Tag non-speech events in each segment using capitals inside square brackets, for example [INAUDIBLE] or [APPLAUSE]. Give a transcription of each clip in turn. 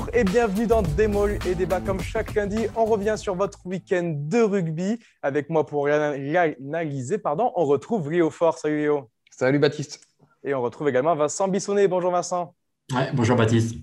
Bonjour et bienvenue dans Démol et Débat. Comme chaque lundi, on revient sur votre week-end de rugby. Avec moi pour l'analyser, pardon, on retrouve Léo Fort. Salut Léo. Salut Baptiste. Et on retrouve également Vincent Bissonnet. Bonjour Vincent. Ouais, bonjour Baptiste.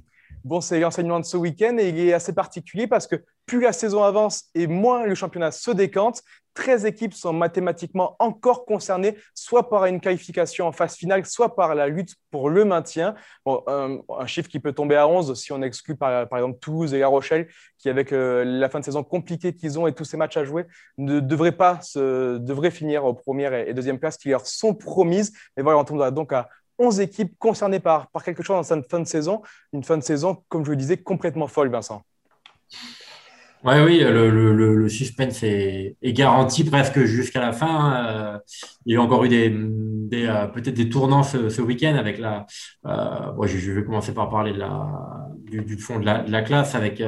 Bon, c'est l'enseignement de ce week-end et il est assez particulier parce que plus la saison avance et moins le championnat se décante, 13 équipes sont mathématiquement encore concernées, soit par une qualification en phase finale, soit par la lutte pour le maintien. un, chiffre qui peut tomber à 11 si on exclut par, exemple Toulouse et La Rochelle, qui avec euh, la fin de saison compliquée qu'ils ont et tous ces matchs à jouer, ne devraient pas devraient finir aux premières et deuxième places qui leur sont promises. Mais voilà, on tombe donc à 11 équipes concernées par, par quelque chose dans cette fin de saison. Une fin de saison, comme je le disais, complètement folle, Vincent. Ouais, oui, le, le, suspense est, garanti presque jusqu'à la fin. Euh, il y a encore eu des, des euh, peut-être des tournants ce, week-end avec la. Euh, je, vais commencer par parler de la, du, fond de la, classe avec,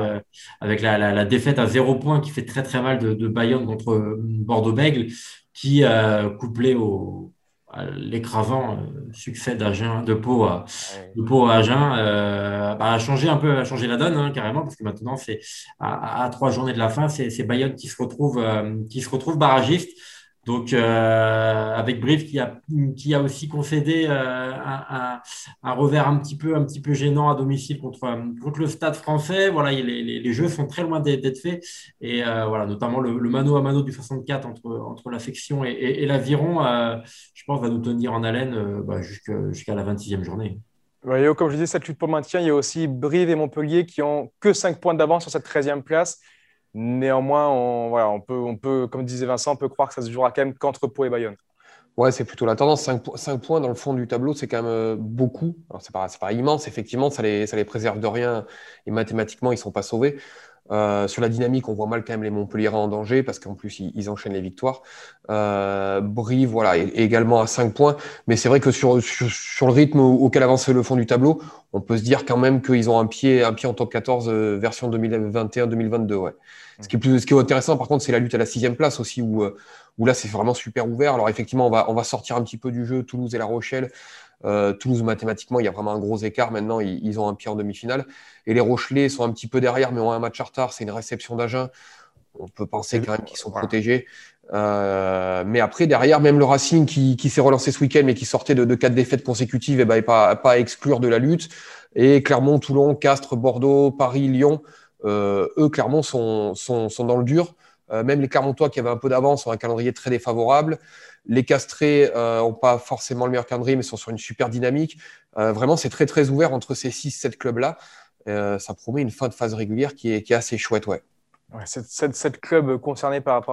avec la, défaite à zéro point qui fait très très mal de, de Bayonne contre Bordeaux-Bègle, qui couplé au, l'écrasant euh, succès d'Agen, de Pau à, de Pau à Agen euh, bah, a changé un peu, a changé la donne hein, carrément parce que maintenant c'est à, trois journées de la fin, c'est Bayonne qui se retrouve euh, qui se retrouve barragiste. Donc, euh, avec Brive qui a, qui a aussi concédé euh, un, revers un petit peu, un petit peu gênant à domicile contre, contre le Stade français. Voilà, les, les, jeux sont très loin d'être faits. Et euh, voilà, notamment le, mano à mano du 64 entre, entre l'affection et, et, l'aviron, je pense, va nous tenir en haleine bah, jusqu'à la 26e journée. comme je disais, cette lutte pour maintien, il y a aussi Brive et Montpellier qui ont que 5 points d'avance sur cette 13e place. Néanmoins, on, voilà, on, peut, on peut, comme disait Vincent, on peut croire que ça se jouera quand même qu'entre Pau et Bayonne. Ouais, c'est plutôt la tendance. 5, points dans le fond du tableau, c'est quand même euh, beaucoup. Alors, c'est pas, pas immense, effectivement, ça les, ça les préserve de rien et mathématiquement, ils ne sont pas sauvés. Euh, sur la dynamique, on voit mal quand même les Montpellier en danger parce qu'en plus, ils, enchaînent les victoires. Euh, Brive, voilà, également à 5 points. Mais c'est vrai que sur, sur, le rythme auquel avance le fond du tableau, on peut se dire quand même qu'ils ont un pied, un pied en top 14 euh, version 2021-2022. Ouais. Ce, qui est plus, ce qui est intéressant, par contre, c'est la lutte à la sixième place aussi, où, euh, où là, c'est vraiment super ouvert. Alors effectivement, on va, on va sortir un petit peu du jeu Toulouse et La Rochelle. Euh, Toulouse, mathématiquement, il y a vraiment un gros écart. Maintenant, ils, ont un pied en demi-finale. Et les Rochelais sont un petit peu derrière, mais ont un match en retard. C'est une réception d'Agen. On peut penser quand même qu'ils sont protégés. Euh, mais après, derrière, même le Racing qui, qui s'est relancé ce week-end, mais qui sortait de, de quatre défaites consécutives, et eh ben, pas, pas à exclure de la lutte. Et Clermont, Toulon, Castres, Bordeaux, Paris, Lyon, euh, eux, Clermont, sont, sont, sont, dans le dur. Euh, même les Clermontois qui avaient un peu d'avance ont un calendrier très défavorable. Les Castrés n'ont pas forcément le meilleur calendrier, mais sont sur une super dynamique. vraiment, c'est très, très ouvert entre ces 6-7 clubs-là. ça promet une fin de phase régulière qui est, assez chouette, ouais. ouais cette, clubs concernés par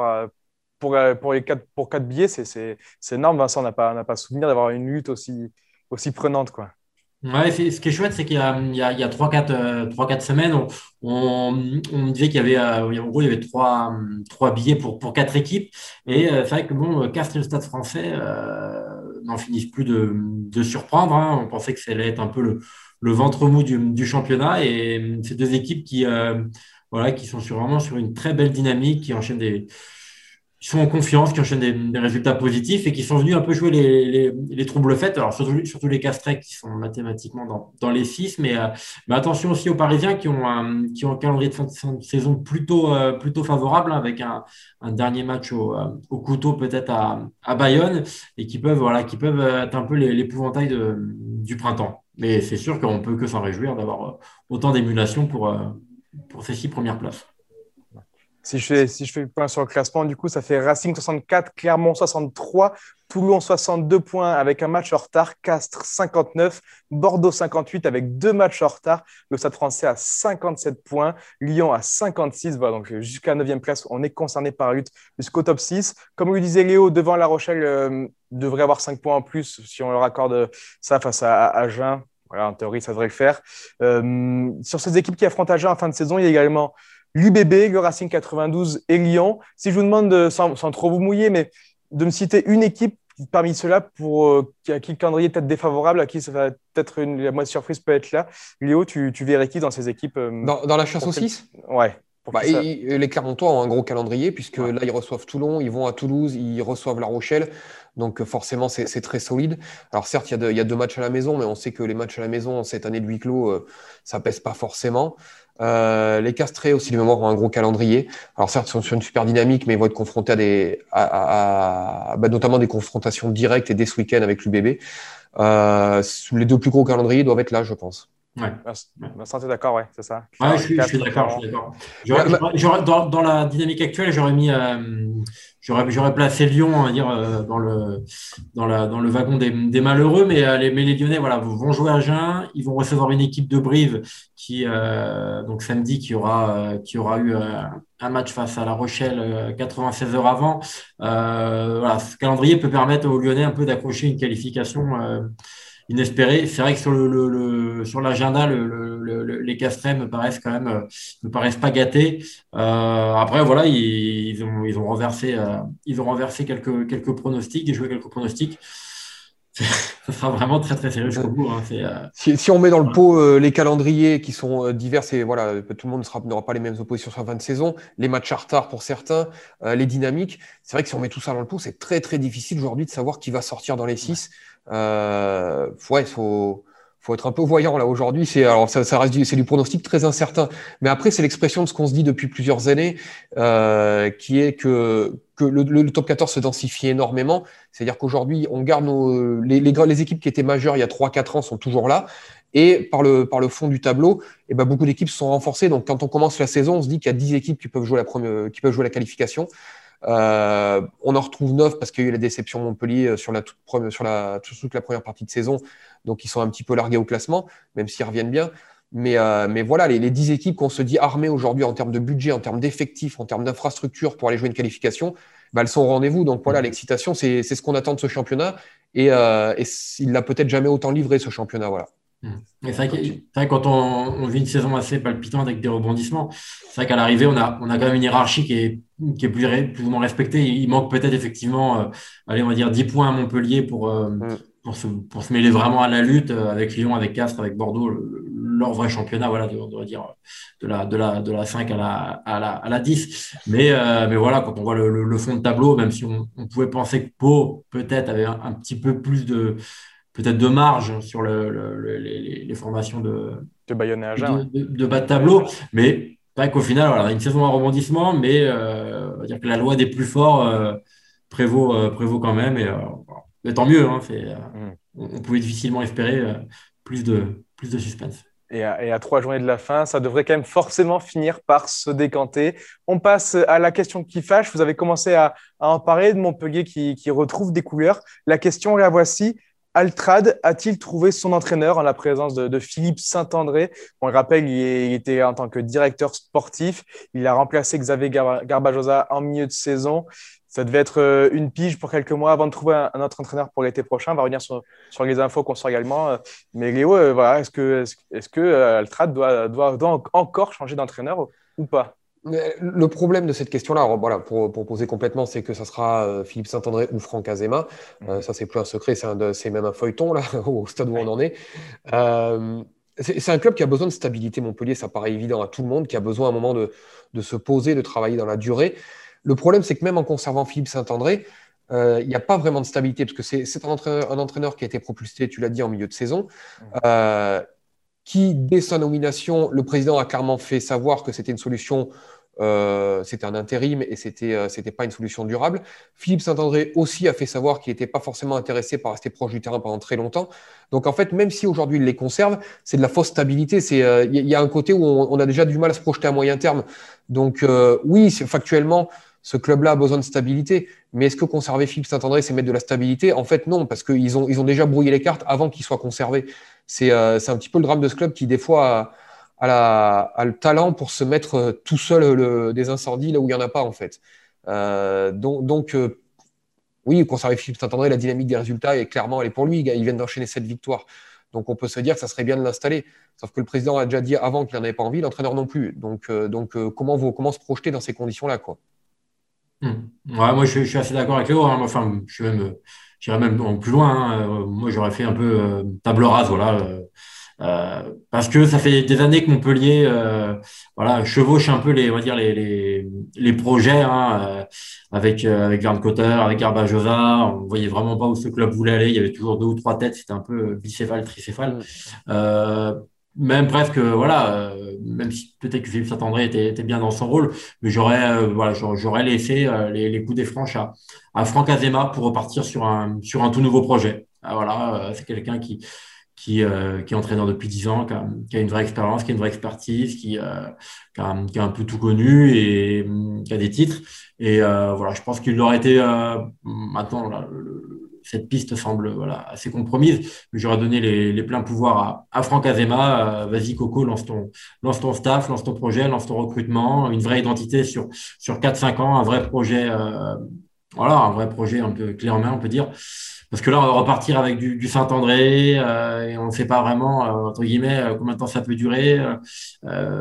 pour, pour, les quatre, pour quatre billets, c'est énorme. Vincent n'a pas, pas souvenir d'avoir une lutte aussi, aussi prenante. Quoi. Ouais, ce qui est chouette, c'est qu'il y a, il y a, il y a 3-4 euh, semaines, on, on, on disait qu'il y avait, euh, en gros, il y avait trois, trois billets pour, pour quatre équipes. Et euh, c'est vrai que bon, Castres et le Stade français n'en finissent plus de, de surprendre. Hein. On pensait que ça allait être un peu le, le ventre mou du, du championnat. Et ces deux équipes qui, voilà, qui sont vraiment sur une très belle dynamique, qui enchaînent des sont en confiance, qui enchaînent des, résultats positifs et qui sont venus un peu jouer les, les, troubles faits. Alors, surtout, les Castrets qui sont mathématiquement dans, les six, mais, euh, mais, attention aussi aux Parisiens qui ont un, calendrier de fin de saison plutôt, euh, plutôt favorable, hein, avec un, dernier match au, euh, au couteau peut-être à, Bayonne et qui peuvent, voilà, qui peuvent être un peu l'épouvantail du printemps. Mais c'est sûr qu'on peut que s'en réjouir d'avoir autant d'émulation pour, pour ces six premières places. Si je, fais, si je fais le point sur le classement, du coup, ça fait Racing 64, Clermont 63, Toulon 62 points avec un match en retard, Castres 59, Bordeaux 58 avec deux matchs en retard, le Stade français à 57 points, Lyon à 56. Voilà, donc jusqu'à la 9e place, on est concerné par la lutte jusqu'au top 6. Comme le disait Léo, devant La Rochelle euh, devrait avoir 5 points en plus si on leur accorde ça face à Agen. Voilà, en théorie, ça devrait le faire. Euh, sur ces équipes qui affrontent Agen en fin de saison, il y a également l'UBB, le Racing 92 et Lyon. Si je vous demande, sans, trop vous mouiller, mais de me citer une équipe parmi ceux-là pour euh, à qui le calendrier est peut-être défavorable, à qui ça va peut-être une la moitié surprise peut être là. Léo, tu, tu verrais qui dans ces équipes euh, dans, la chasse aux 6 Ouais. bah, les Clermontois ont un gros calendrier, puisque là, ils reçoivent Toulon, ils vont à Toulouse, ils reçoivent La Rochelle. Donc, forcément, c'est très solide. Alors, certes, il y, a deux matchs à la maison, mais on sait que les matchs à la maison, cette année de huis clos, euh, ça pèse pas forcément. Euh, les Castrés aussi, les mémoires ont un gros calendrier. Alors certes, ils sont sur une super dynamique, mais ils vont être confrontés à des, à, bah, notamment des confrontations directes et dès ce week-end avec l'UBB. Euh, les deux plus gros calendriers doivent être là, je pense. Ouais. Vincent, t'es d'accord, ouais, c'est ça. Ouais, je, suis, d'accord, Dans, dans, la dynamique actuelle, j'aurais mis, euh, j'aurais placé Lyon, on va dire, euh, dans le dans la dans le wagon des, des malheureux, mais, euh, les, mais les Lyonnais, voilà, vont jouer à Jeun, ils vont recevoir une équipe de Brive qui donc samedi qui aura qui aura eu un match face à La Rochelle 96 heures avant. voilà, ce calendrier peut permettre aux Lyonnais un peu d'accrocher une qualification inespéré. C'est vrai que sur le, sur l'agenda, les Castrés me paraissent quand même euh, me paraissent pas gâtés. Euh, après voilà, ils, ont ils ont renversé euh, ils ont renversé quelques quelques pronostics, joué quelques pronostics. [LAUGHS] Ça sera vraiment très très sérieux jusqu'au bout. Hein. Si, on met dans le pot les calendriers qui sont divers et voilà, tout le monde n'aura pas les mêmes oppositions sur la fin de saison, les matchs à retard pour certains, les dynamiques. C'est vrai que si on met tout ça dans le pot, c'est très très difficile aujourd'hui de savoir qui va sortir dans les six. Euh, ouais, faut, faut être un peu voyant là aujourd'hui. C'est alors ça, ça reste du, c'est du pronostic très incertain. Mais après, c'est l'expression de ce qu'on se dit depuis plusieurs années, euh, qui est que que le, le, top 14 se densifie énormément. C'est-à-dire qu'aujourd'hui, on garde nos, les, les, les, équipes qui étaient majeures il y a 3-4 ans sont toujours là. Et par le, par le fond du tableau, eh ben, beaucoup d'équipes sont renforcées. Donc, quand on commence la saison, on se dit qu'il y a 10 équipes qui peuvent jouer la, première, qui peuvent jouer la qualification. Euh, on en retrouve neuf parce qu'il y a eu la déception Montpellier euh, sur la toute, sur la, toute la première partie de saison. Donc, ils sont un petit peu largués au classement, même s'ils reviennent bien. Mais, euh, mais voilà, les, les 10 équipes qu'on se dit armées aujourd'hui en termes de budget, en termes d'effectifs, en termes d'infrastructure pour aller jouer une qualification, bah, elles sont au rendez-vous. Donc voilà, l'excitation, c'est ce qu'on attend de ce championnat. Et, et il n'a peut-être jamais autant livré, ce championnat. Voilà. C'est vrai, que quand on, vit une saison assez palpitante avec des rebondissements, c'est vrai qu'à l'arrivée, on a, on a quand même une hiérarchie qui est, qui est plus, plus ou moins respectée. Il manque peut-être effectivement, euh, allez, on va dire 10 points à Montpellier pour, euh, mm. pour, se, pour, se, mêler vraiment à la lutte euh, avec Lyon, avec Castres, avec Bordeaux, leur vrai championnat, voilà, on dire de la, de la, de la 5 à la, à la, à la 10. Mais, mais voilà, quand on voit le, le, fond de tableau, même si on, on pouvait penser que Pau peut-être avait un petit peu plus de peut-être de marge sur le, les, formations de, de, de, bas de tableau. Mais pas qu'au final, voilà, une saison à rebondissement, mais euh, on va dire que la loi des plus forts euh, prévaut, euh, prévaut quand même. Et, tant mieux, hein, mm. on, pouvait difficilement espérer plus, de, plus de suspense. Et à, trois journées de la fin, ça devrait quand même forcément finir par se décanter. On passe à la question qui fâche. Vous avez commencé à, en parler de Montpellier qui, qui retrouve des couleurs. La question, la voici. Altrad a-t-il trouvé son entraîneur en la présence de, Philippe Saint-André? On le rappelle, il, était en tant que directeur sportif. Il a remplacé Xavier Garbajosa en milieu de saison. Ça devait être euh, une pige pour quelques mois avant de trouver un, autre entraîneur pour l'été prochain. On va revenir sur, les infos qu'on sort également. Euh, mais Léo, euh, voilà, est-ce que, que Altrad doit, doit, doit encore changer d'entraîneur ou pas? Le problème de cette question-là, voilà, pour, pour, poser complètement, c'est que ça sera euh, Philippe Saint-André ou Franck Azema. Euh, mhm. ça, c'est plus un secret, c'est même un feuilleton, là, [LAUGHS] au stade où on en est. Euh, c'est un club qui a besoin de stabilité, Montpellier, ça paraît évident à tout le monde, qui a besoin à un moment de, de se poser, de travailler dans la durée. Le problème, c'est que même en conservant Philippe Saint-André, il n'y a pas vraiment de stabilité, parce que c'est un entraîneur, un entraîneur qui a été propulsé, tu l'as dit, en milieu de saison. Mhm. qui, dès sa nomination, le président a clairement fait savoir que c'était une solution euh, c'était un intérim et c'était euh, c'était pas une solution durable. Philippe Saint-André aussi a fait savoir qu'il n'était pas forcément intéressé par rester proche du terrain pendant très longtemps. Donc en fait, même si aujourd'hui il les conserve, c'est de la fausse stabilité. C'est il euh, y, a un côté où on, a déjà du mal à se projeter à moyen terme. Donc oui, factuellement. Ce club-là a besoin de stabilité, mais est-ce que conserver Philippe Saint-André, c'est mettre de la stabilité? En fait, non, parce qu'ils ont, ils ont déjà brouillé les cartes avant qu'il soit conservé. C'est c'est un petit peu le drame de ce club qui, des fois, a, le talent pour se mettre euh, tout seul des incendies là où il n'y en a pas en fait. Euh, donc, euh, oui, conserver Philippe Saint-André, la dynamique des résultats est clairement elle est pour lui. Il vient d'enchaîner cette victoire. Donc on peut se dire que ça serait bien de l'installer. Sauf que le président a déjà dit avant qu'il n'en avait pas envie, l'entraîneur non plus. Donc, donc comment, vous, comment se projeter dans ces conditions-là quoi? Hmm. Moi, je, suis assez d'accord avec Léo. Hein. Enfin, je j'irais même plus loin. Hein. Moi, j'aurais fait un peu table rase. Voilà parce que ça fait des années que Montpellier voilà, chevauche un peu les, on va dire les, les, les projets hein, avec, avec Verne Cotter, avec Garbajosa. On voyait vraiment pas où ce club voulait aller. Il y avait toujours deux ou trois têtes. C'était un peu bicéphale, tricéphale. Mm même presque, voilà, euh, même si peut-être que Philippe Saint-André était, était, bien dans son rôle, mais j'aurais euh, voilà, j'aurais laissé euh, les, les, coups des franches à, à Franck Azema pour repartir sur un, sur un tout nouveau projet. Ah, voilà, c'est quelqu'un qui, qui, qui, est entraîneur depuis 10 ans, qui a, qui a, une vraie expérience, qui a une vraie expertise, qui, qui, a, a, un peu tout connu et qui a des titres. Et voilà, je pense qu'il aurait été maintenant le, cette piste semble voilà, assez compromise. J'aurais donné les, les, pleins pouvoirs à, à Franck Azema. Euh, vas-y, Coco, lance ton, lance ton staff, lance ton projet, lance ton recrutement, une vraie identité sur, sur 4-5 ans, un vrai projet, euh, voilà, un vrai projet un peu clé en main, on peut dire. Parce que là, on va repartir avec du, du Saint-André euh, et on ne sait pas vraiment, euh, entre guillemets, euh, combien de temps ça peut durer.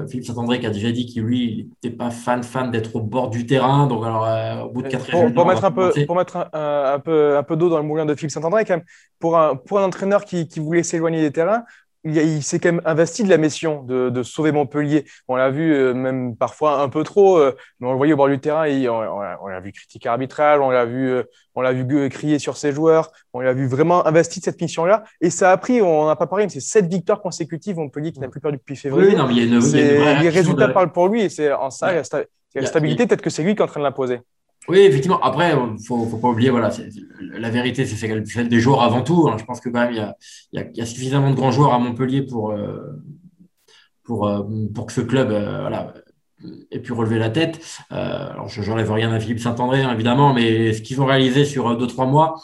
Philippe Saint-André qui a déjà dit qu'il lui n'était pas fan fan d'être au bord du terrain. Donc, alors, au bout de quatre pour, pour, mettre un peu, pour mettre un, un peu, un peu d'eau dans le moulin de Philippe Saint-André, quand même, pour un, pour un entraîneur qui, qui voulait s'éloigner des terrains, il, s'est quand même investi de la mission de, de sauver Montpellier. On l'a vu euh, même parfois un peu trop, euh, mais on le voyait au bord du terrain. Et on, on l'a vu critiquer arbitrage, on l'a vu, euh, on l'a vu crier sur ses joueurs, on l'a vu vraiment investi de cette mission-là. Et ça a pris, on n'a pas parlé, mais c'est sept victoires consécutives Montpellier qui n'a plus perdu depuis février. Oui, non, mais il y a une, les résultats parlent pour lui et c'est en ça la, stabilité. Peut-être que c'est lui qui est en train de l'imposer. Oui, effectivement. Après, il faut, faut pas oublier, voilà, la vérité, c'est celle des joueurs avant tout. Hein. Je pense que quand même, il y a, suffisamment de grands joueurs à Montpellier pour, euh, pour, euh, pour que ce club euh, voilà, ait pu relever la tête. alors, je n'enlève rien à Philippe Saint-André, hein, évidemment, mais ce qu'ils ont réalisé sur deux, trois mois,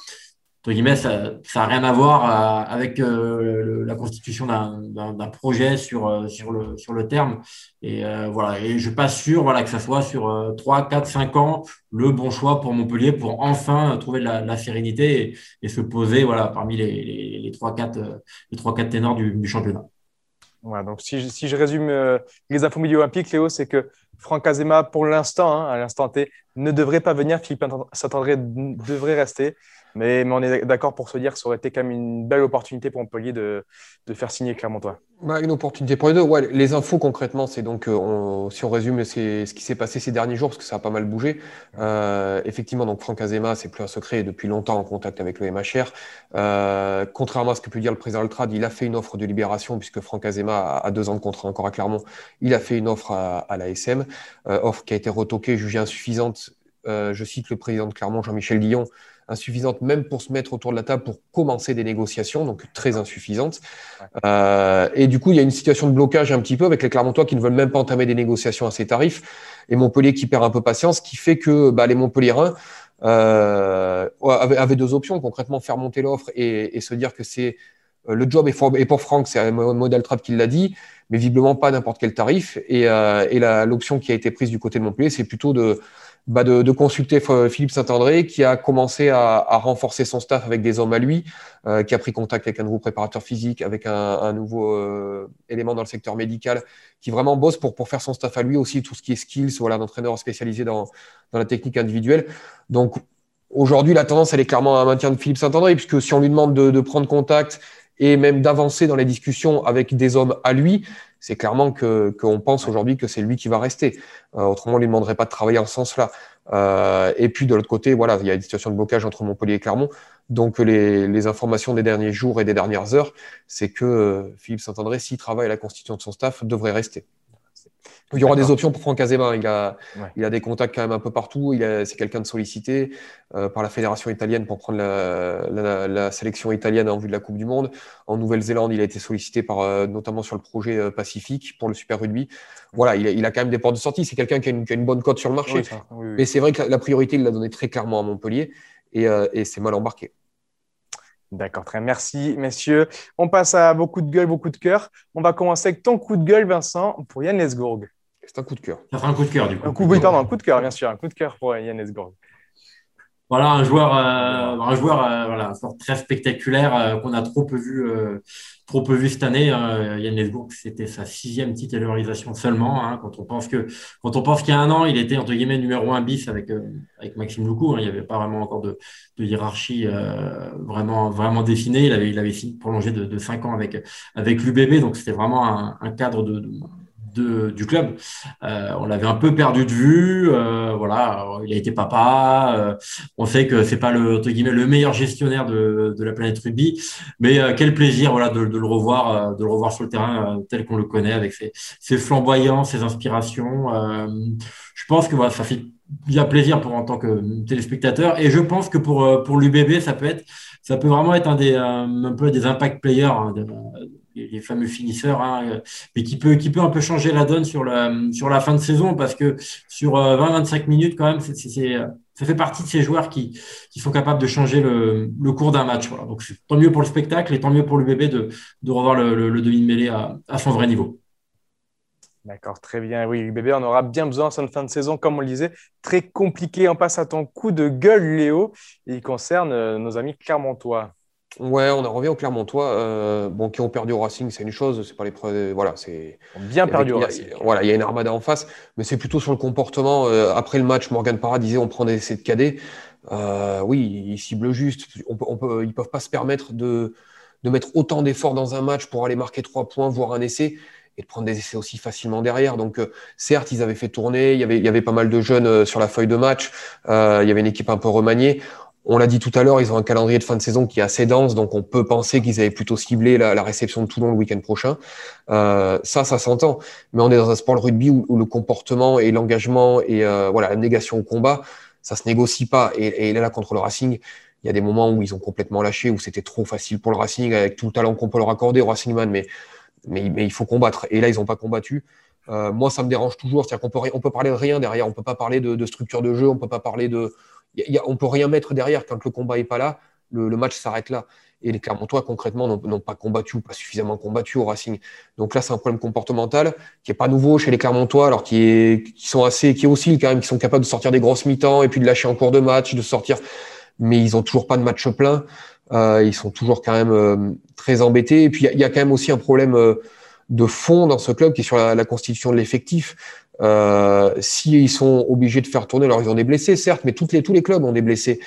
guillemets, ça n'a rien à voir euh, avec euh, la constitution d'un projet sur, euh, sur, le, terme. Et voilà, je suis pas sûr voilà, que ça soit sur 3, 4, 5 ans le bon choix pour Montpellier pour enfin trouver la, la sérénité et, se poser voilà, parmi les, les, 3, 4, les 3, 4 ténors du, championnat. Voilà, donc si je, résume les infos milieu olympiques, Léo, c'est que Franck Azema, pour l'instant, hein, à l'instant T, ne devrait pas venir. Philippe s'attendrait devrait rester. Mais, on est d'accord pour se dire que ça aurait été quand même une belle opportunité pour Montpellier de, faire signer Clermontois. Bah, une opportunité pour les deux. Ouais, les infos concrètement, c'est donc, euh, si on résume ce qui s'est passé ces derniers jours, parce que ça a pas mal bougé. Euh, effectivement, donc Franck Azema, c'est plus un secret, depuis longtemps en contact avec le MHR. Euh, contrairement à ce que peut dire le président Altrad, il a fait une offre de libération, puisque Franck Azema a deux ans de contrat encore à Clermont. Il a fait une offre à, à la SM, offre qui a été retoquée, jugée insuffisante. Euh, je cite le président de Clermont, Jean-Michel Guillon, insuffisante même pour se mettre autour de la table pour commencer des négociations, donc très insuffisante. Euh, et du coup, il y a une situation de blocage un petit peu avec les Clermontois qui ne veulent même pas entamer des négociations à ces tarifs, et Montpellier qui perd un peu patience, qui fait que bah, les Montpelliérains euh, avaient, deux options, concrètement faire monter l'offre et, et, se dire que c'est le job est pour, et pour Franck, c'est un modèle trap qui l'a dit, mais visiblement pas n'importe quel tarif. Et, euh, et l'option qui a été prise du côté de Montpellier, c'est plutôt de bah de, de, consulter Philippe Saint-André, qui a commencé à, à, renforcer son staff avec des hommes à lui, euh, qui a pris contact avec un nouveau préparateur physique, avec un, un nouveau euh, élément dans le secteur médical, qui vraiment bosse pour, pour faire son staff à lui aussi, tout ce qui est skills, voilà, d'entraîneur spécialisé dans, dans la technique individuelle. Donc aujourd'hui, la tendance, elle est clairement à un maintien de Philippe Saint-André, puisque si on lui demande de, de prendre contact et même d'avancer dans les discussions avec des hommes à lui, c'est clairement que qu'on pense aujourd'hui que c'est lui qui va rester. Euh, autrement, on lui demanderait pas de travailler en ce sens-là. Euh, et puis de l'autre côté, voilà, il y a une situation de blocage entre Montpellier et Clermont. Donc les, les informations des derniers jours et des dernières heures, c'est que euh, Philippe Saint-André, s'il travaille à la constitution de son staff, devrait rester. Il y aura des options pour Franck Azema. Il a, il a des contacts quand même un peu partout. C'est quelqu'un de sollicité euh, par la fédération italienne pour prendre la, la, la, sélection italienne en vue de la Coupe du Monde. En Nouvelle-Zélande, il a été sollicité par, euh, notamment sur le projet euh, Pacifique pour le Super Rugby. Voilà, il a, il a quand même des portes de sortie. C'est quelqu'un qui, qui, a une bonne cote sur le marché. Mais c'est vrai que la, priorité, il l'a donné très clairement à Montpellier et, et c'est mal embarqué. D'accord, très merci, messieurs. On passe à beaucoup de gueule, beaucoup de cœur. On va commencer avec ton coup de gueule, Vincent, pour Yann Lesgourg. C'est un coup de cœur. Ça fera un coup de cœur, du coup. Un coup, oui, pardon, un coup de cœur, bien sûr. Un coup de cœur pour Yann Lesgourg. Voilà, un joueur, euh, un joueur, euh, voilà, très spectaculaire euh, qu'on a trop peu vu, trop peu vu cette année. Yann Lesbourg, c'était sa sixième titularisation seulement. Hein, quand on pense que, quand on pense qu'il y a un an, il était entre guillemets numéro un bis avec avec Maxime Loukou. Hein, il n'y avait pas vraiment encore de, hiérarchie vraiment vraiment. Il avait il avait prolongé de, cinq ans avec avec l'UBB, donc c'était vraiment un, un cadre de du club. Euh, on l'avait un peu perdu de vue. Euh, voilà, il a été papa. Euh, on sait que c'est pas le guillemets le meilleur gestionnaire de, la planète rugby, mais quel plaisir voilà de, le revoir, de le revoir sur le terrain tel qu'on le connaît avec ses, ses flamboyants, ses inspirations. je pense que voilà, ça fait bien plaisir pour en tant que téléspectateur et je pense que pour pour l'UBB ça peut être ça peut vraiment être un des un, peu des impact players hein, les, fameux finisseurs, hein, mais qui peut, qui peut un peu changer la donne sur la, sur la fin de saison parce que sur 20-25 euh, minutes, quand même, c'est, ça fait partie de ces joueurs qui, qui sont capables de changer le, le cours d'un match. Donc, tant mieux pour le spectacle et tant mieux pour le bébé de, de revoir le, le, demi de mêlée à, à son vrai niveau. D'accord, très bien. Oui, bébé, on aura bien besoin en fin de saison, comme on le disait. Très compliqué. On passe à ton coup de gueule, Léo. Il concerne euh, nos amis clermontois. Ouais, on en revient au Clermontois, euh, bon, qui ont perdu au Racing, c'est une chose, c'est pas les preuves, voilà, c'est bien perdu au Racing. voilà, il y a une armada en face, mais c'est plutôt sur le comportement. Euh, après le match, Morgan Parra disait on prend des essais de cadet. Euh, oui, ils ciblent juste. On peut, on peut, ils peuvent pas se permettre de, de mettre autant d'efforts dans un match pour aller marquer trois points, voire un essai, et de prendre des essais aussi facilement derrière. Donc, euh, certes, ils avaient fait tourner, il y avait, il y avait pas mal de jeunes euh, sur la feuille de match, euh, il y avait une équipe un peu remaniée. On l'a dit tout à l'heure, ils ont un calendrier de fin de saison qui est assez dense, donc on peut penser qu'ils avaient plutôt ciblé la, réception de Toulon le week-end prochain. Euh, ça, ça s'entend. Mais on est dans un sport le rugby où, le comportement et l'engagement et euh, voilà la négation au combat, ça se négocie pas. Et, et là, contre le Racing, il y a des moments où ils ont complètement lâché, où c'était trop facile pour le Racing, avec tout le talent qu'on peut leur accorder Racingman, mais, mais, mais il faut combattre. Et là, ils n'ont pas combattu. Euh, moi, ça me dérange toujours. C'est-à-dire qu'on peut, on peut parler de rien derrière. On peut pas parler de, de structure de jeu. On peut pas parler de, y a, on peut rien mettre derrière quand le combat est pas là. Le, match s'arrête là. Et les Clermontois, concrètement, n'ont pas combattu ou pas suffisamment combattu au Racing. Donc là, c'est un problème comportemental qui est pas nouveau chez les Clermontois, alors qui, est, sont assez, qui oscillent quand même, qui sont capables de sortir des grosses mi-temps et puis de lâcher en cours de match, de sortir. Mais ils ont toujours pas de match plein. Euh, ils sont toujours quand même euh, très embêtés. Et puis, il y, a quand même aussi un problème euh, de fond dans ce club qui est sur la, la constitution de l'effectif. Euh, S'ils sont obligés de faire tourner, alors ils ont des blessés, certes, mais toutes les, tous les clubs ont des blessés.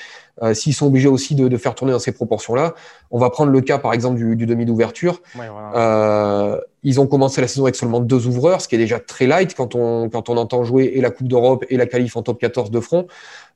Euh, S'ils sont obligés aussi de, de, faire tourner dans ces proportions-là, on va prendre le cas par exemple du, du demi d'ouverture. euh, ils ont commencé la saison avec seulement deux ouvreurs, ce qui est déjà très light quand on, quand on entend jouer et la Coupe d'Europe et la qualif en top 14 de front.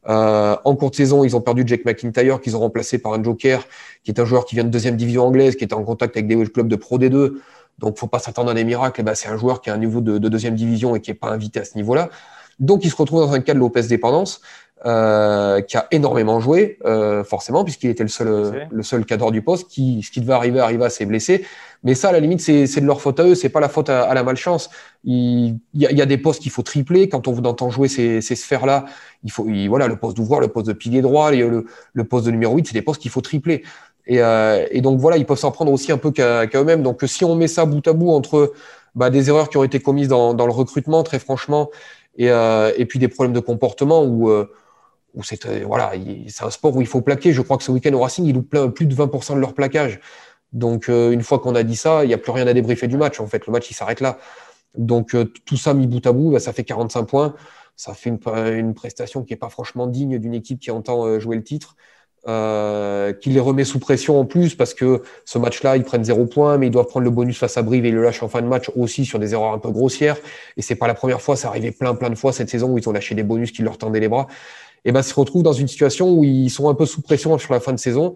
Euh, en courte saison, ils ont perdu Jack McIntyre, qu'ils ont remplacé par un Joker, qui est un joueur qui vient de deuxième division anglaise, qui est en contact avec des clubs de Pro D2. Donc, faut pas s'attendre à des miracles. Eh ben, c'est un joueur qui a un niveau de, de deuxième division et qui est pas invité à ce niveau-là. Donc, il se retrouve dans un cas de Lopez dépendance, euh, qui a énormément joué, euh, forcément, puisqu'il était le seul, le seul cadre du poste. Qui, ce qui devait arriver arriva à s'est blessé. Mais ça, à la limite, c'est, c'est de leur faute à eux. C'est pas la faute à, la malchance. Il, y a, il y a des postes qu'il faut tripler. Quand on vous entend jouer ces, ces sphères-là, il faut, voilà, le poste d'ouvreur, le poste de pilier droit, le, le poste de numéro 8, c'est des postes qu'il faut tripler. Et, euh, et, donc voilà, ils peuvent s'en prendre aussi un peu qu'à eux-mêmes. Donc si on met ça bout à bout entre bah, des erreurs qui ont été commises dans, dans le recrutement, très franchement, et, euh, et, puis des problèmes de comportement où, euh, où c'est voilà, c'est un sport où il faut plaquer. Je crois que ce week-end au Racing, ils loupent plus de 20% de leur plaquage. Donc une fois qu'on a dit ça, il n'y a plus rien à débriefer du match. En fait, le match il s'arrête là. Donc tout ça mis bout à bout, bah, ça fait 45 points. Ça fait une, une prestation qui n'est pas franchement digne d'une équipe qui entend jouer le titre euh, qui les remet sous pression en plus parce que ce match-là, ils prennent zéro point, mais ils doivent prendre le bonus face à Brive et ils le lâchent en fin de match aussi sur des erreurs un peu grossières. Et c'est pas la première fois, ça arrivait plein plein de fois cette saison où ils ont lâché des bonus qui leur tendaient les bras. Et ben, ils se retrouvent dans une situation où ils sont un peu sous pression sur la fin de saison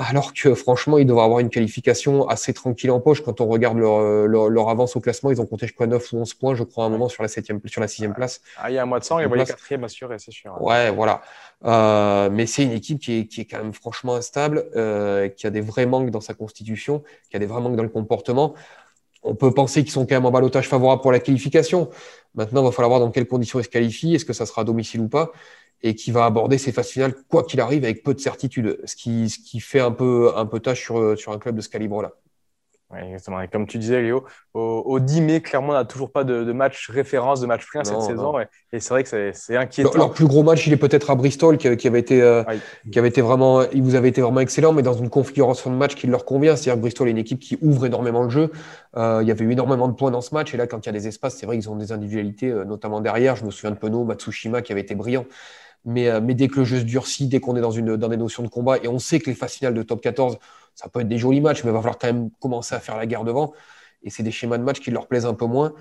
alors que franchement, ils devraient avoir une qualification assez tranquille en poche. Quand on regarde leur, leur, avance au classement, ils ont compté, je crois, 9 ou 11 points, je crois, à un moment sur la, septième, sur la sixième place. Ah, il y a un mois de sang, ils voyaient quatrième assuré, c'est sûr. Ouais, voilà. Euh, mais c'est une équipe qui est, qui est, quand même franchement instable, euh, qui a des vrais manques dans sa constitution, qui a des vrais manques dans le comportement. On peut penser qu'ils sont quand même en balotage favorable pour la qualification. Maintenant, il va falloir voir dans quelles conditions ils se qualifient, est-ce que ça sera à domicile ou pas et qui va aborder ses phases finales, quoi qu'il arrive, avec peu de certitude, ce qui, ce qui fait un peu, un peu tâche sur, sur un club de ce calibre-là. exactement. Et comme tu disais, Léo, au, 10 mai, clairement, on n'a toujours pas de, match référence, de match plein cette saison. Et, c'est vrai que c'est inquiétant. Leur, plus gros match, il est peut-être à Bristol, qui, avait été, euh, qui avait été vraiment, il vous avait été vraiment excellent, mais dans une configuration de match qui leur convient. C'est-à-dire que Bristol est une équipe qui ouvre énormément le jeu. Euh, il y avait eu énormément de points dans ce match. Et là, quand il y a des espaces, c'est vrai qu'ils ont des individualités, euh, notamment derrière. Je me souviens de Penaud, Matsushima, qui avait été brillant. Mais, mais dès que le jeu se durcit, dès qu'on est dans, des notions de combat, et on sait que les phases finales de top 14, ça peut être des jolis matchs, mais il va falloir quand même commencer à faire la guerre devant. Et c'est des schémas de match qui leur plaisent un peu moins.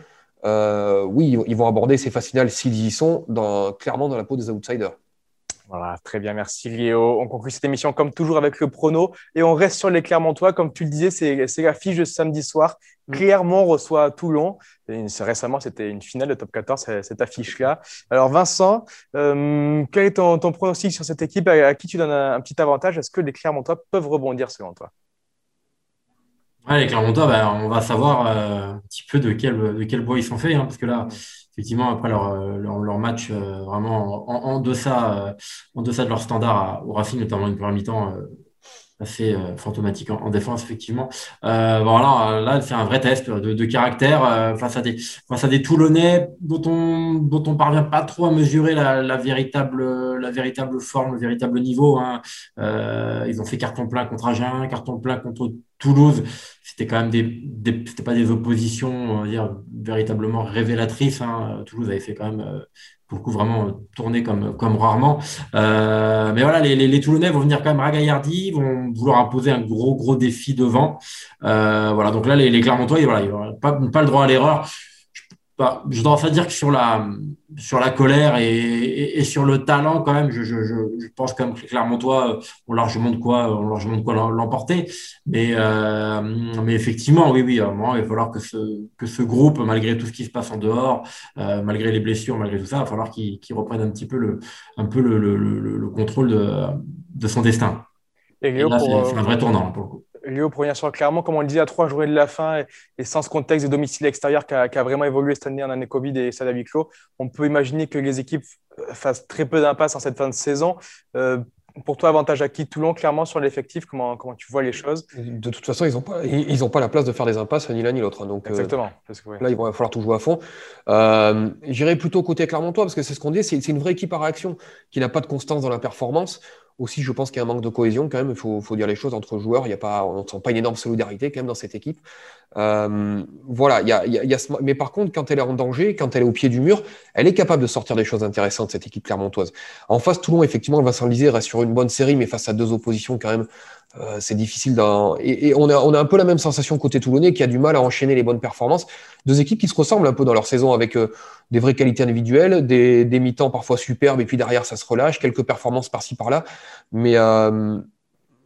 Euh, oui, ils vont aborder ces phases finales s'ils y sont, clairement dans la peau des outsiders. Voilà, très bien, merci Léo. On conclut cette émission comme toujours avec le prono et on reste sur les Clermontois. Comme tu le disais, c'est la fiche de samedi soir. Mm. Clermont reçoit Toulon. récemment, c'était une finale de top 14, cette affiche-là. Alors Vincent, euh, quel est ton, pronostic sur cette équipe? À, qui tu donnes un, petit avantage? Est-ce que les Clermontois peuvent rebondir selon toi? Les Clermontois, ben, on va savoir euh, un petit peu de quel, de quel bois ils sont faits, hein, parce que là, effectivement, après leur, euh, leur, match euh, vraiment en, deçà, en deçà de leur standard au Racing, notamment une première mi-temps assez fantomatique en, défense, effectivement. voilà, là, c'est un vrai test de, caractère face, à des, face à des Toulonnais dont on dont on parvient pas trop à mesurer la, la véritable, la véritable forme, le véritable niveau. Hein. ils ont fait carton plein contre Agen, carton plein contre Toulouse, c'était quand même des, c'était pas des oppositions, véritablement révélatrices. Hein. Toulouse avait fait quand même euh, beaucoup vraiment tourner comme, comme rarement. Euh, mais voilà, les, les, Toulonnais vont venir quand même ragaillardi, vont vouloir imposer un gros, gros défi devant. Euh, voilà, donc là, les, les Clermontois, ils, voilà, n'ont pas, pas le droit à l'erreur. Bah, je dois enfin dire que sur la, sur la colère et, et, sur le talent, quand même, je, je, je pense comme clairement toi, on largement de quoi, on largement de quoi l'emporter. Mais, euh, mais effectivement, oui, oui, à un moment, il va falloir que ce, que ce groupe, malgré tout ce qui se passe en dehors, euh, malgré les blessures, malgré tout ça, il va falloir qu'il reprenne un petit peu le, un peu le, le, le, contrôle de, de son destin. Et, là, c'est un vrai tournant pour le coup. Léo, pour sur clairement, comme on le dit, à trois journées de la fin et, sans ce contexte de domicile extérieur qui a, vraiment évolué cette année en année Covid et ça à huis clos, on peut imaginer que les équipes euh, fassent très peu d'impasse en cette fin de saison. Euh, pour toi, avantage à qui Toulon, clairement, sur l'effectif comment, comment tu vois les choses? De toute façon, ils n'ont pas, ils, pas la place de faire des impasses, ni l'un ni l'autre. Donc, euh, Exactement. Là, il va falloir tout jouer à fond. Euh, J'irai plutôt côté Clermontois, parce que c'est ce qu'on dit, c'est une vraie équipe à réaction qui n'a pas de constance dans la performance. Aussi, je pense qu'il y a un manque de cohésion quand même. Il faut, dire les choses entre joueurs. Il y a pas, on ne sent pas une énorme solidarité quand même dans cette équipe. Euh, voilà. Il y a, Mais par contre, quand elle est en danger, quand elle est au pied du mur, elle est capable de sortir des choses intéressantes, cette équipe clermontoise. En face, Toulon, effectivement, va s'enliser, reste sur une bonne série, mais face à deux oppositions quand même euh, c'est difficile. Et, on, a, on, a, un peu la même sensation côté Toulonnais qui a du mal à enchaîner les bonnes performances. Deux équipes qui se ressemblent un peu dans leur saison avec euh, des vraies qualités individuelles, des, des mi-temps parfois superbes et puis derrière ça se relâche, quelques performances par-ci par-là. Mais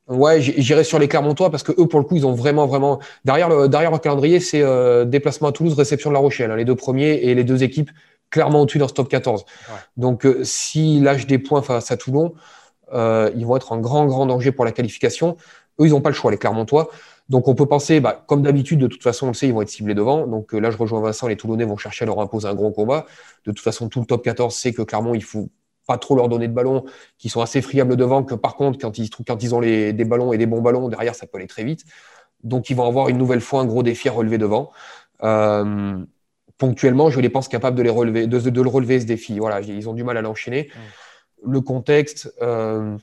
ouais, j'irai sur les Clermontois parce que eux pour le coup ils ont vraiment vraiment derrière le derrière leur calendrier c'est euh, déplacement à Toulouse, réception de La Rochelle, hein, les deux premiers et les deux équipes clairement au-dessus dans ce top 14. Donc s'ils lâchent des points face à Toulon euh, ils vont être en grand, grand danger pour la qualification. Eux, ils n'ont pas le choix, les Clermontois. Donc, on peut penser, bah, comme d'habitude, de toute façon, on le sait, ils vont être ciblés devant. Donc, euh, là, je rejoins Vincent, les Toulonnais vont chercher à leur imposer un gros combat. De toute façon, tout le top 14 sait que Clermont, il faut pas trop leur donner de ballon, qui sont assez friables devant, que par contre, quand ils, quand ils ont les, des ballons et des bons ballons, derrière, ça peut aller très vite. Donc, ils vont avoir une nouvelle fois un gros défi à relever devant. Euh, ponctuellement, je les pense capables de, les relever, de, de, le relever, ce défi. Voilà, ils ont du mal à l'enchaîner le contexte, euh,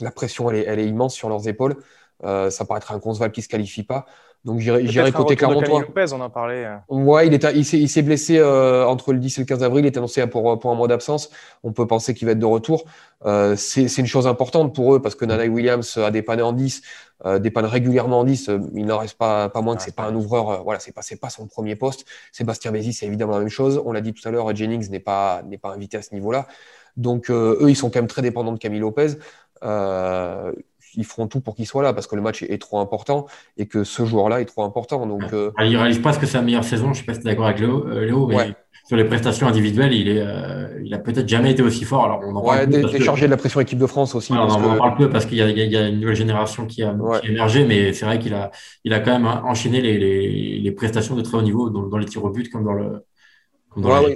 la pression, elle est, elle est, immense sur leurs épaules. Euh, ça paraîtrait inconcevable qu'ils ne se qualifient pas. Donc j'irai côté Clermontois. Lopez, on en parlait. Hein. Ouais, il, est, il s'est blessé euh, entre le 10 et le 15 avril. Il est annoncé pour, pour un mois d'absence. On peut penser qu'il va être de retour. Euh, c'est une chose importante pour eux parce que Nana Williams a dépanné en 10, euh, dépanne régulièrement en 10. il n'en reste pas, pas moins que c'est pas un ouvreur. voilà, c'est pas, pas son premier poste. Sébastien Bézi, c'est évidemment la même chose. On l'a dit tout à l'heure, Jennings n'est pas, pas invité à ce niveau-là. Donc, euh, eux, ils sont quand même très dépendants de Camille Lopez. Euh, ils feront tout pour qu'il soit là parce que le match est, trop important et que ce joueur-là est trop important. Donc, euh... Il réalise pas ce que c'est la meilleure saison. Je ne sais pas si tu es d'accord avec Léo, euh, mais sur les prestations individuelles, il, est, il a peut-être jamais été aussi fort. Alors, on en parle déchargé de la pression équipe de France aussi. on en parle peu parce qu'il y, a une nouvelle génération qui a, émergé, mais c'est vrai qu'il a, il a quand même enchaîné les, les, les, prestations de très haut niveau dans, dans les tirs au but comme dans le,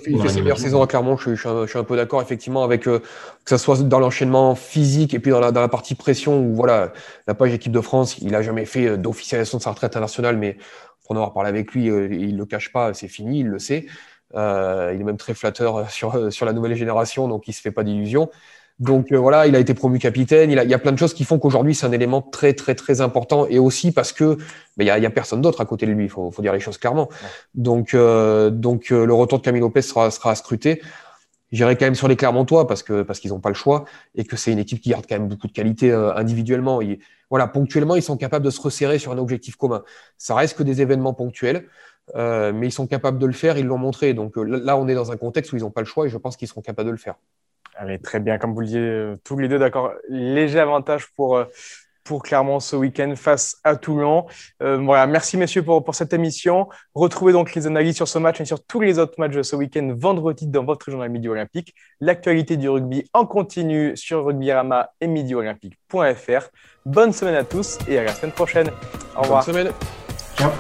il fait, ses meilleures saisons à Clermont. Je, suis un peu d'accord, effectivement, avec que ce soit dans l'enchaînement physique et puis dans la, dans la, partie pression où voilà, la page équipe de France, il n'a jamais fait d'officialisation de sa retraite internationale, mais pour en avoir parlé avec lui, il ne le cache pas, c'est fini, il le sait. il est même très flatteur sur, sur la nouvelle génération, donc il ne se fait pas d'illusions. Donc euh, voilà, il a été promu capitaine. Il, y a plein de choses qui font qu'aujourd'hui, c'est un élément très, très, très important. Et aussi parce que il n'y a, personne d'autre à côté de lui. Il faut, dire les choses clairement. Donc, euh, donc euh, le retour de Camille Lopez sera, sera à scruter. J'irai quand même sur les Clermontois parce que parce qu'ils n'ont pas le choix et que c'est une équipe qui garde quand même beaucoup de qualité individuellement. voilà, ponctuellement, ils sont capables de se resserrer sur un objectif commun. Ça reste que des événements ponctuels. mais ils sont capables de le faire, ils l'ont montré. Donc là, on est dans un contexte où ils n'ont pas le choix et je pense qu'ils seront capables de le faire. Allez, très bien. Comme vous le disiez, euh, tous les deux, d'accord. Léger avantage pour, euh, pour Clermont ce week-end face à Toulon. Euh, voilà, merci messieurs pour, pour cette émission. Retrouvez donc les analyses sur ce match et sur tous les autres matchs de ce week-end vendredi dans votre journal Midi Olympique. L'actualité du rugby en continu sur rugbyrama et midioolympique.fr. Bonne semaine à tous et à la semaine prochaine. Au revoir. Bonne semaine. Ciao.